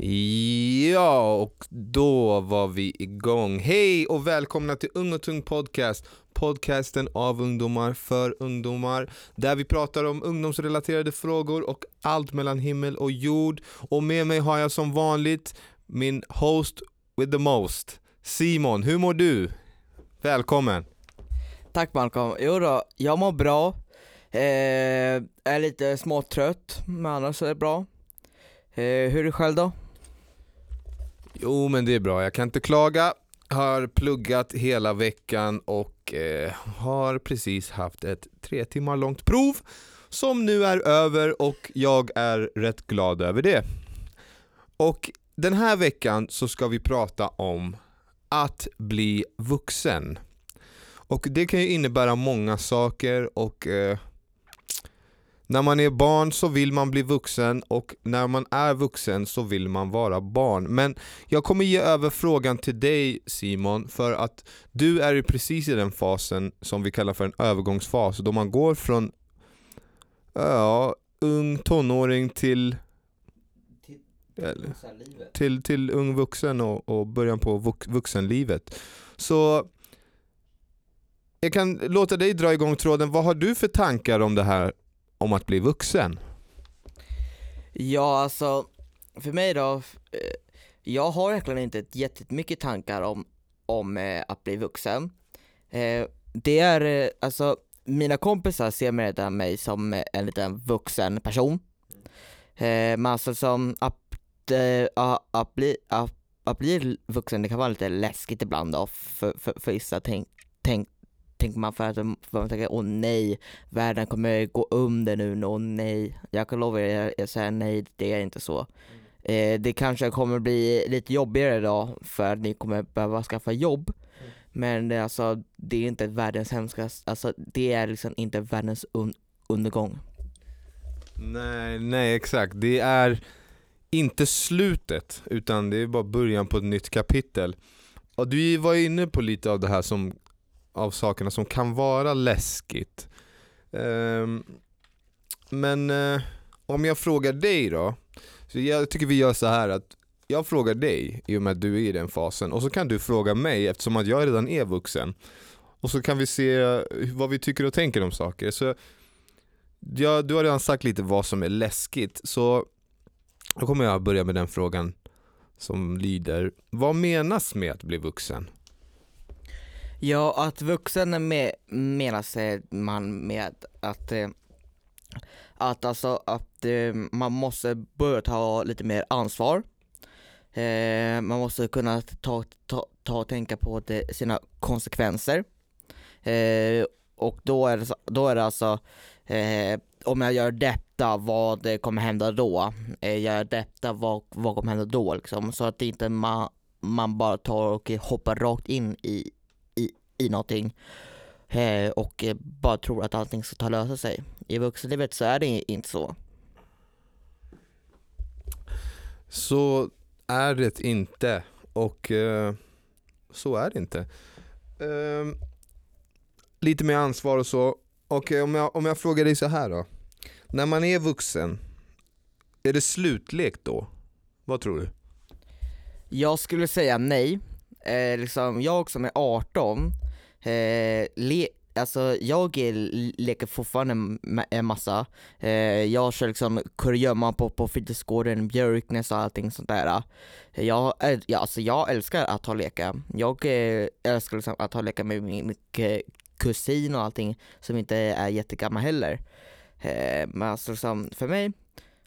Ja, och då var vi igång. Hej och välkomna till Ung och Tung Podcast. Podcasten av ungdomar för ungdomar. Där vi pratar om ungdomsrelaterade frågor och allt mellan himmel och jord. Och med mig har jag som vanligt min host with the most, Simon. Hur mår du? Välkommen. Tack Malcolm. Jo då, jag mår bra. Eh, är lite småtrött, men annars är det bra. Eh, hur är det själv då? Jo men det är bra, jag kan inte klaga. Har pluggat hela veckan och eh, har precis haft ett tre timmar långt prov som nu är över och jag är rätt glad över det. Och den här veckan så ska vi prata om att bli vuxen. Och det kan ju innebära många saker och eh, när man är barn så vill man bli vuxen och när man är vuxen så vill man vara barn. Men jag kommer ge över frågan till dig Simon för att du är ju precis i den fasen som vi kallar för en övergångsfas då man går från ja, ung tonåring till eller, till, till ung vuxen och, och början på vux, vuxenlivet. Så jag kan låta dig dra igång tråden. Vad har du för tankar om det här om att bli vuxen? Ja, alltså för mig då, eh, jag har egentligen inte jättemycket tankar om, om eh, att bli vuxen. Eh, det är, alltså mina kompisar ser redan mig som en liten vuxen person. Men alltså som att, att, att, bli, att, att bli vuxen, det kan vara lite läskigt ibland då för, för, för vissa. Tänk, tänk, tänker man för att man tänker åh nej, världen kommer gå under nu, åh nej. Jag kan lova er, jag säger nej, det är inte så. Mm. Eh, det kanske kommer bli lite jobbigare då för att ni kommer behöva skaffa jobb. Mm. Men det, alltså, det är inte världens hemskaste, alltså det är liksom inte världens un undergång. Nej, nej exakt. Det är inte slutet utan det är bara början på ett nytt kapitel. Och du var inne på lite av det här som av sakerna som kan vara läskigt. Um, men uh, om jag frågar dig då, så jag tycker vi gör så här att jag frågar dig i och med att du är i den fasen och så kan du fråga mig eftersom att jag redan är vuxen. Och så kan vi se vad vi tycker och tänker om saker. Så ja, Du har redan sagt lite vad som är läskigt så då kommer jag börja med den frågan som lyder Vad menas med att bli vuxen? Ja, att vuxen med, menar sig man med att, eh, att alltså att eh, man måste börja ta lite mer ansvar. Eh, man måste kunna ta, ta, ta och tänka på det, sina konsekvenser. och då är det, då är det alltså, om jag gör detta, vad kommer hända då? Eh, gör detta, vad, vad kommer hända då liksom? Så att inte man, man bara tar och hoppar rakt in i, i någonting eh, och eh, bara tror att allting ska ta lösa sig. I vuxenlivet så är det inte så. Så är det inte och eh, så är det inte. Eh, lite mer ansvar och så. Och om jag, om jag frågar dig så här då. När man är vuxen, är det slutlek då? Vad tror du? Jag skulle säga nej. Eh, liksom, jag som är 18 Eh, le, alltså jag leker fortfarande en massa. Eh, jag kör liksom kurragömma på, på fritidsgården, Björknäs och allting sånt där. Eh, jag, eh, ja, alltså jag älskar att ha leka. Jag eh, älskar liksom att ha leka med min, min kusin och allting som inte är jättegammal heller. Eh, men alltså liksom, för mig,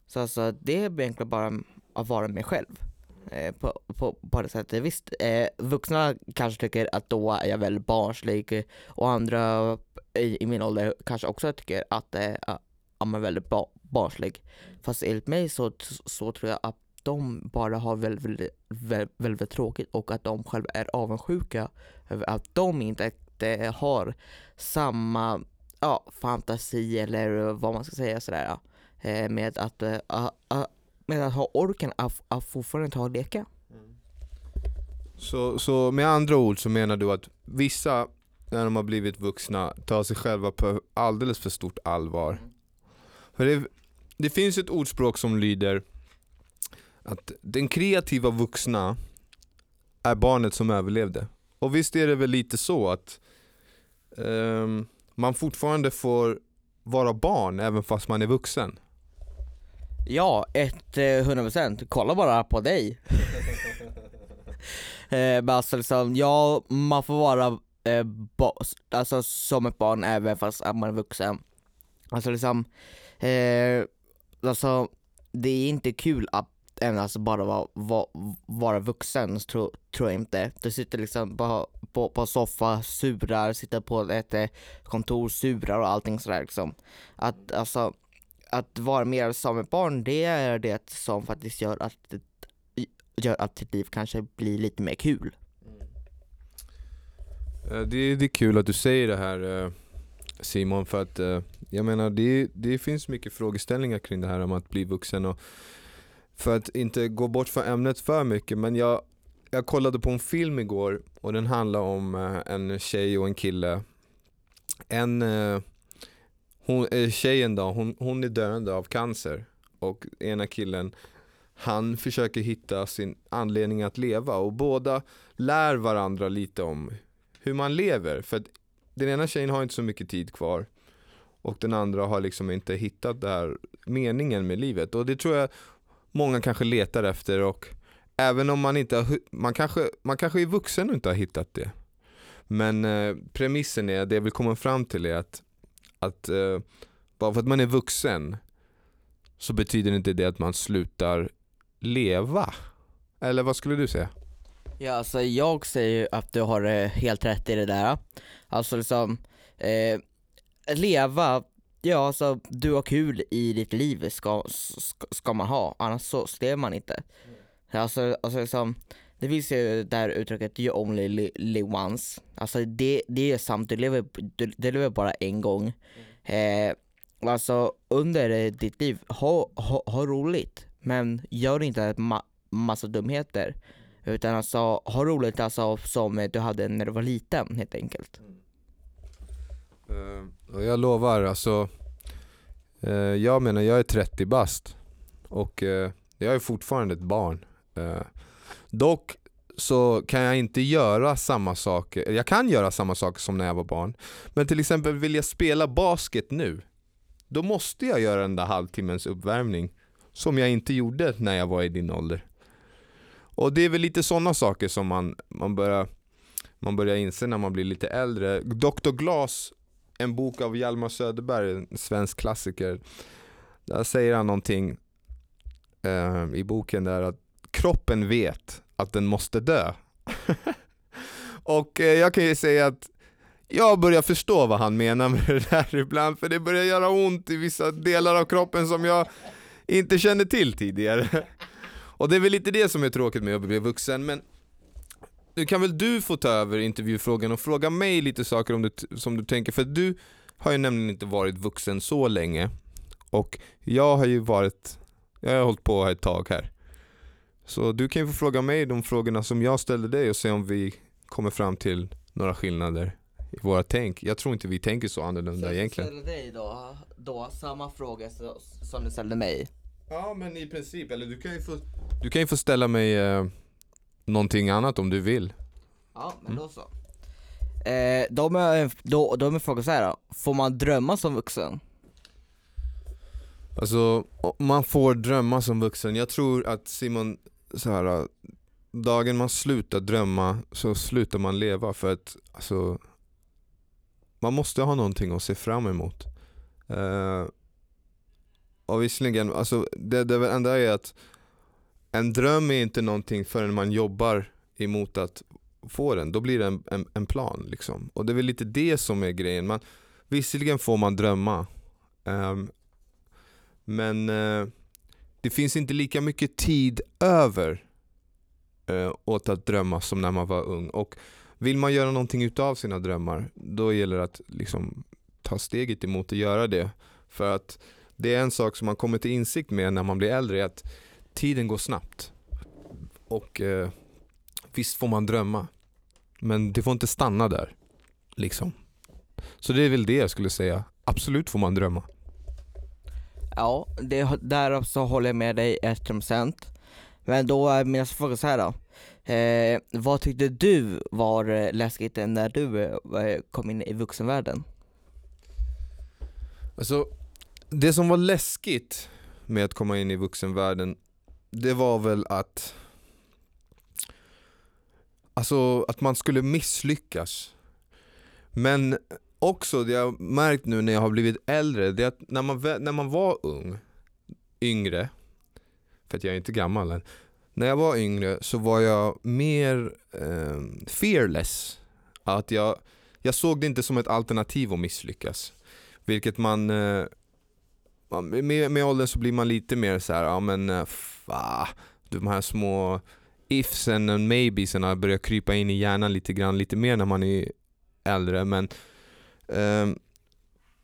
så alltså det är egentligen bara att vara mig själv. Eh, på, på, på det sättet. Visst, eh, vuxna kanske tycker att då är jag väldigt barnslig och andra i, i min ålder kanske också tycker att eh, jag är väldigt ba, barnslig. Fast enligt mig så, så tror jag att de bara har väldigt, väldigt, väldigt, väldigt tråkigt och att de själva är avundsjuka över att de inte eh, har samma ja, fantasi eller vad man ska säga sådär ja, eh, med att, uh, med att ha orken att, att fortfarande ta och leka. Mm. Så, så med andra ord så menar du att vissa, när de har blivit vuxna, tar sig själva på alldeles för stort allvar? Mm. För det, det finns ett ordspråk som lyder att den kreativa vuxna är barnet som överlevde. Och visst är det väl lite så att ehm, man fortfarande får vara barn även fast man är vuxen. Ja, ett eh, 100% Kolla bara på dig. eh, men alltså liksom, ja, man får vara eh, ba- alltså, som ett barn även fast man är vuxen. Alltså liksom, eh, alltså det är inte kul att endast bara vara, vara, vara vuxen, tror, tror jag inte. Du sitter liksom på, på, på soffa, surar, sitter på ett eh, kontor, surar och allting sådär liksom. Att alltså, att vara mer som ett barn, det är det som faktiskt gör att, gör att ditt liv kanske blir lite mer kul. Eh, det, det är kul att du säger det här eh, Simon för att eh, jag menar det, det finns mycket frågeställningar kring det här om att bli vuxen och för att inte gå bort från ämnet för mycket men jag, jag kollade på en film igår och den handlar om en tjej och en kille. En, hon, eh, tjejen då, hon, hon är döende av cancer och ena killen han försöker hitta sin anledning att leva och båda lär varandra lite om hur man lever. För att den ena tjejen har inte så mycket tid kvar och den andra har liksom inte hittat den här meningen med livet. Och det tror jag många kanske letar efter och även om man inte har, man kanske, man kanske är vuxen och inte har hittat det. Men eh, premissen är, det jag vill komma fram till är att, att eh, bara för att man är vuxen så betyder inte det att man slutar leva. Eller vad skulle du säga? Ja, alltså jag säger att du har eh, helt rätt i det där. Alltså liksom, eh, leva, ja alltså du har kul i ditt liv ska, ska, ska man ha, annars så lever man inte. Alltså, alltså liksom, det finns ju det här uttrycket you only li- live once. Alltså det, det är sant, du lever, du, du lever bara en gång. Eh, alltså under ditt liv, ha, ha, ha roligt, men gör inte ma- massa dumheter. Utan alltså, ha roligt alltså som du hade när du var liten helt enkelt. Eh, och jag lovar, alltså eh, Jag menar, jag är 30 bast och eh, jag är fortfarande ett barn. Dock så kan jag inte göra samma saker, jag kan göra samma saker som när jag var barn. Men till exempel vill jag spela basket nu, då måste jag göra den där halvtimmens uppvärmning som jag inte gjorde när jag var i din ålder. Och det är väl lite sådana saker som man, man, börjar, man börjar inse när man blir lite äldre. Dr. Glas en bok av Hjalmar Söderberg, en svensk klassiker. Där säger han någonting eh, i boken där att kroppen vet att den måste dö. och eh, jag kan ju säga att jag börjar förstå vad han menar med det där ibland, för det börjar göra ont i vissa delar av kroppen som jag inte kände till tidigare. och det är väl lite det som är tråkigt med att bli vuxen, men nu kan väl du få ta över intervjufrågan och fråga mig lite saker om du, som du tänker, för du har ju nämligen inte varit vuxen så länge och jag har ju varit, jag har hållit på ett tag här. Så du kan ju få fråga mig de frågorna som jag ställde dig och se om vi kommer fram till några skillnader i våra tänk. Jag tror inte vi tänker så annorlunda egentligen. ställer dig då, då samma fråga som du ställde mig. Ja men i princip, eller du kan ju få, du kan ju få ställa mig eh, någonting annat om du vill. Ja, men då så. Eh, de är, då, de är frågan så här då. får man drömma som vuxen? Alltså, man får drömma som vuxen. Jag tror att Simon, så här, äh, dagen man slutar drömma så slutar man leva för att alltså, man måste ha någonting att se fram emot. Uh, och visserligen, alltså, det, det enda är att en dröm är inte någonting förrän man jobbar emot att få den. Då blir det en, en, en plan. Liksom. Och det är väl lite det som är grejen. Man, visserligen får man drömma. Um, men uh, det finns inte lika mycket tid över eh, åt att drömma som när man var ung. Och vill man göra någonting utav sina drömmar, då gäller det att liksom, ta steget emot att göra det. För att det är en sak som man kommer till insikt med när man blir äldre, är att tiden går snabbt. Och eh, visst får man drömma, men det får inte stanna där. Liksom. Så det är väl det jag skulle säga. Absolut får man drömma. Ja, det, där så håller jag med dig 100% Men då är mina frågor så här då. Eh, vad tyckte du var eh, läskigt när du eh, kom in i vuxenvärlden? Alltså, det som var läskigt med att komma in i vuxenvärlden, det var väl att Alltså att man skulle misslyckas. Men också det jag har märkt nu när jag har blivit äldre, det är att när man, när man var ung, yngre, för att jag är inte gammal än, när jag var yngre så var jag mer eh, fearless. Att jag, jag såg det inte som ett alternativ att misslyckas. Vilket man, eh, med, med åldern så blir man lite mer så här, ja men eh, fa, de här små ifsen och maybesen börjar krypa in i hjärnan lite grann, lite mer när man är äldre. Men eh, Ehm,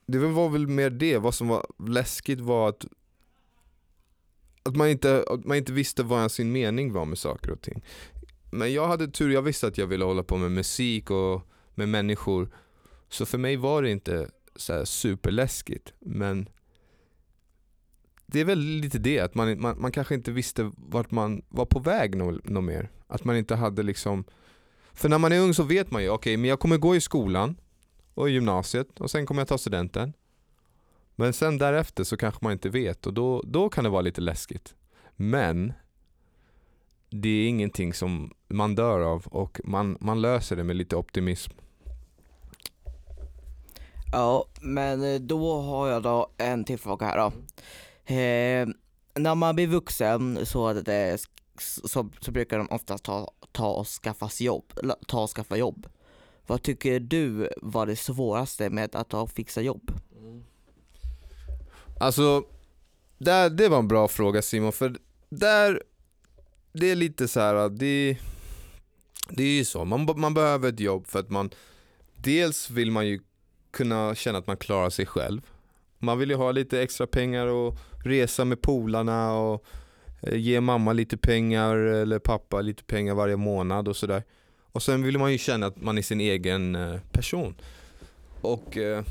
det var väl mer det, vad som var läskigt var att att man inte, att man inte visste vad sin mening var med saker och ting. Men jag hade tur, jag visste att jag ville hålla på med musik och med människor. Så för mig var det inte så superläskigt. Men det är väl lite det, att man, man, man kanske inte visste vart man var på väg något no mer. Att man inte hade liksom För när man är ung så vet man ju, okej okay, men jag kommer gå i skolan och gymnasiet och sen kommer jag ta studenten. Men sen därefter så kanske man inte vet och då, då kan det vara lite läskigt. Men det är ingenting som man dör av och man, man löser det med lite optimism. Ja, men eh, då har jag då en till fråga här då. Eh, när man blir vuxen så, det, så, så brukar de oftast ta, ta och skaffa jobb, ta och skaffa jobb. Vad tycker du var det svåraste med att ta och fixa jobb? Mm. Alltså, där, det var en bra fråga Simon, för där, det är lite så här, det, det är ju så, man, man behöver ett jobb för att man, dels vill man ju kunna känna att man klarar sig själv. Man vill ju ha lite extra pengar och resa med polarna och eh, ge mamma lite pengar eller pappa lite pengar varje månad och sådär. Och sen vill man ju känna att man är sin egen eh, person. Och eh,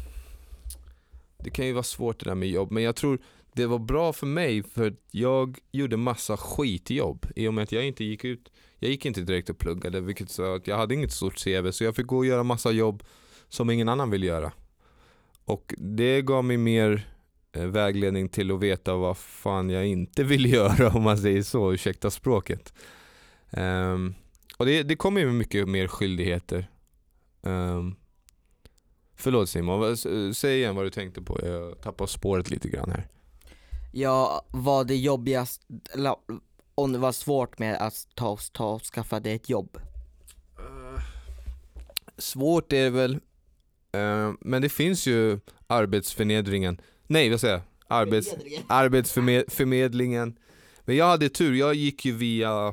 det kan ju vara svårt det där med jobb, men jag tror det var bra för mig för jag gjorde massa skitjobb i och med att jag inte gick ut Jag gick inte direkt och pluggade vilket sa att jag hade inget stort CV så jag fick gå och göra massa jobb som ingen annan vill göra. Och det gav mig mer eh, vägledning till att veta vad fan jag inte vill göra om man säger så, ursäkta språket. Um, och det, det kommer ju med mycket mer skyldigheter. Um, Förlåt Simon, säg igen vad du tänkte på. Jag tappade spåret lite grann här. Ja, vad det jobbigast, om det var svårt med att ta, ta skaffa dig ett jobb? Uh, svårt är det väl, uh, men det finns ju arbetsförnedringen, nej vad säger jag? Arbets, arbetsförmedlingen. Men jag hade tur, jag gick ju via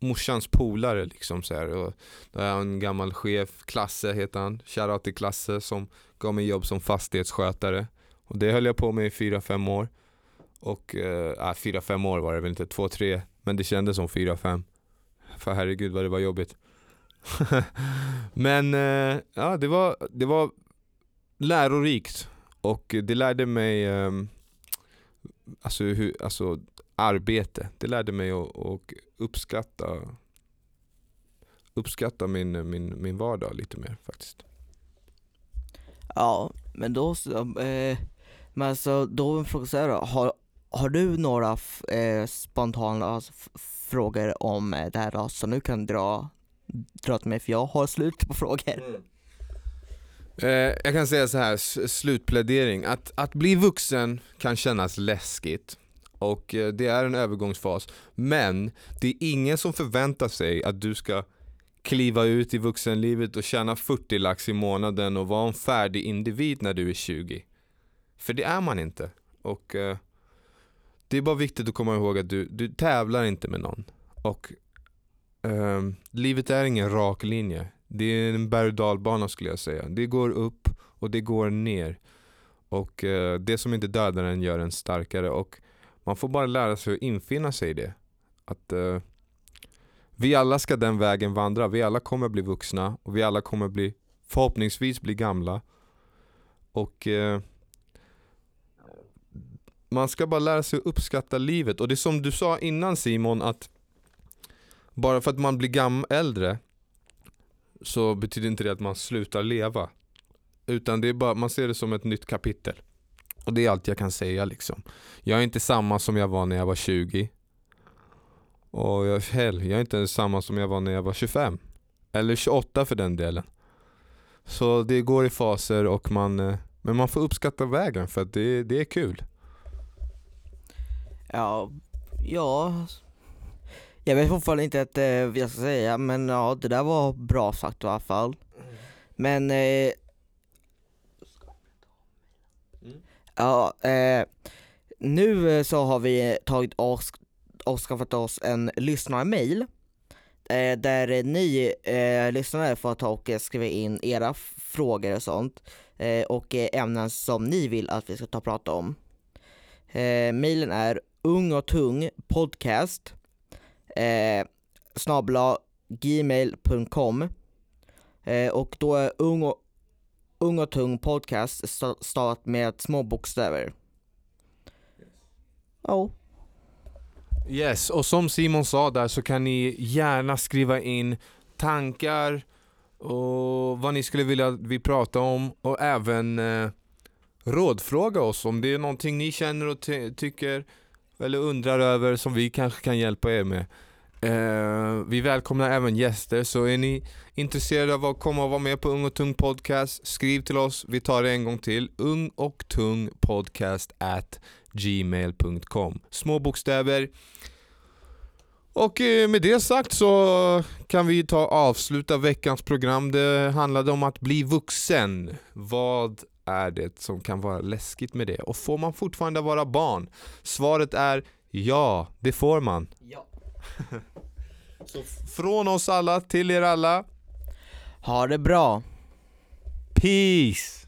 morsans polare liksom så här. Och då är en gammal chef, Klasse heter han, shoutout till Klasse som gav mig jobb som fastighetsskötare. Och det höll jag på med i 4-5 år. Och, eh, äh, 4-5 år var det väl inte, 2-3, men det kändes som 4-5. För herregud vad det var jobbigt. men äh, ja, det var, det var lärorikt och det lärde mig äh, alltså, hur, alltså arbete. Det lärde mig att, att uppskatta, uppskatta min, min, min vardag lite mer faktiskt. Ja, men då så, eh, men alltså då fråga så här då. Har, har du några eh, spontana alltså, frågor om eh, det här då, som du kan dra, dra till mig för jag har slut på frågor. Mm. Eh, jag kan säga så här, slutplädering. Att, att bli vuxen kan kännas läskigt och eh, det är en övergångsfas. Men det är ingen som förväntar sig att du ska kliva ut i vuxenlivet och tjäna 40 lax i månaden och vara en färdig individ när du är 20. För det är man inte. Och eh, det är bara viktigt att komma ihåg att du, du tävlar inte med någon. Och eh, livet är ingen rak linje. Det är en berg och dalbana skulle jag säga. Det går upp och det går ner. Och eh, det som inte dödar en gör en starkare. Och man får bara lära sig att infinna sig i det. Att eh, vi alla ska den vägen vandra. Vi alla kommer bli vuxna och vi alla kommer bli förhoppningsvis bli gamla. Och eh, man ska bara lära sig att uppskatta livet och det är som du sa innan Simon att bara för att man blir gam äldre så betyder inte det att man slutar leva. Utan det är bara, man ser det som ett nytt kapitel. Och det är allt jag kan säga liksom. Jag är inte samma som jag var när jag var 20. Och jag, hell, jag är inte ens samma som jag var när jag var 25. Eller 28 för den delen. Så det går i faser och man, eh, men man får uppskatta vägen för att det, det är kul. Ja, ja. Jag vet fortfarande inte att, eh, vad jag ska säga, men ja det där var bra sagt i alla fall. Men eh, Mm. Ja, eh, nu eh, så har vi tagit oss och skaffat oss en lyssnarmail eh, där ni eh, lyssnare får ta och skriva in era frågor och sånt eh, och eh, ämnen som ni vill att vi ska ta och prata om. Eh, mailen är ung och tung podcast eh, snabla gmail.com eh, och då är ung och, ung och tung podcast stavat med små bokstäver. Ja. Yes, och som Simon sa där så kan ni gärna skriva in tankar och vad ni skulle vilja att vi pratar om och även eh, rådfråga oss om det är någonting ni känner och ty- tycker eller undrar över som vi kanske kan hjälpa er med. Eh, vi välkomnar även gäster så är ni intresserade av att komma och vara med på Ung och Tung Podcast skriv till oss, vi tar det en gång till ung och tung podcast at gmail.com Små bokstäver och eh, med det sagt så kan vi ta avsluta veckans program. Det handlade om att bli vuxen. Vad är det som kan vara läskigt med det? Och får man fortfarande vara barn? Svaret är ja, det får man. ja. Så från oss alla till er alla, Ha det bra. peace!